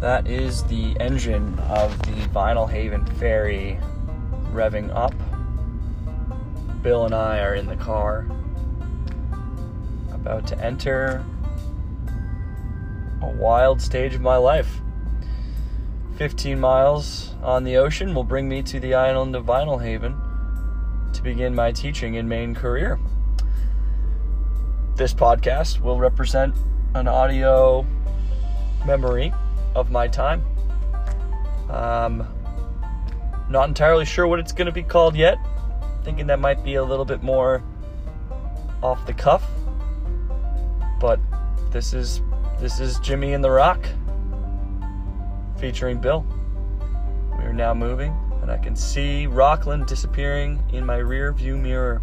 That is the engine of the Vinalhaven ferry revving up. Bill and I are in the car, about to enter a wild stage of my life. 15 miles on the ocean will bring me to the island of Vinalhaven to begin my teaching in Maine career. This podcast will represent an audio memory of my time. Um, not entirely sure what it's going to be called yet. Thinking that might be a little bit more off the cuff. But this is this is Jimmy and the Rock featuring Bill. We are now moving and I can see Rockland disappearing in my rear view mirror.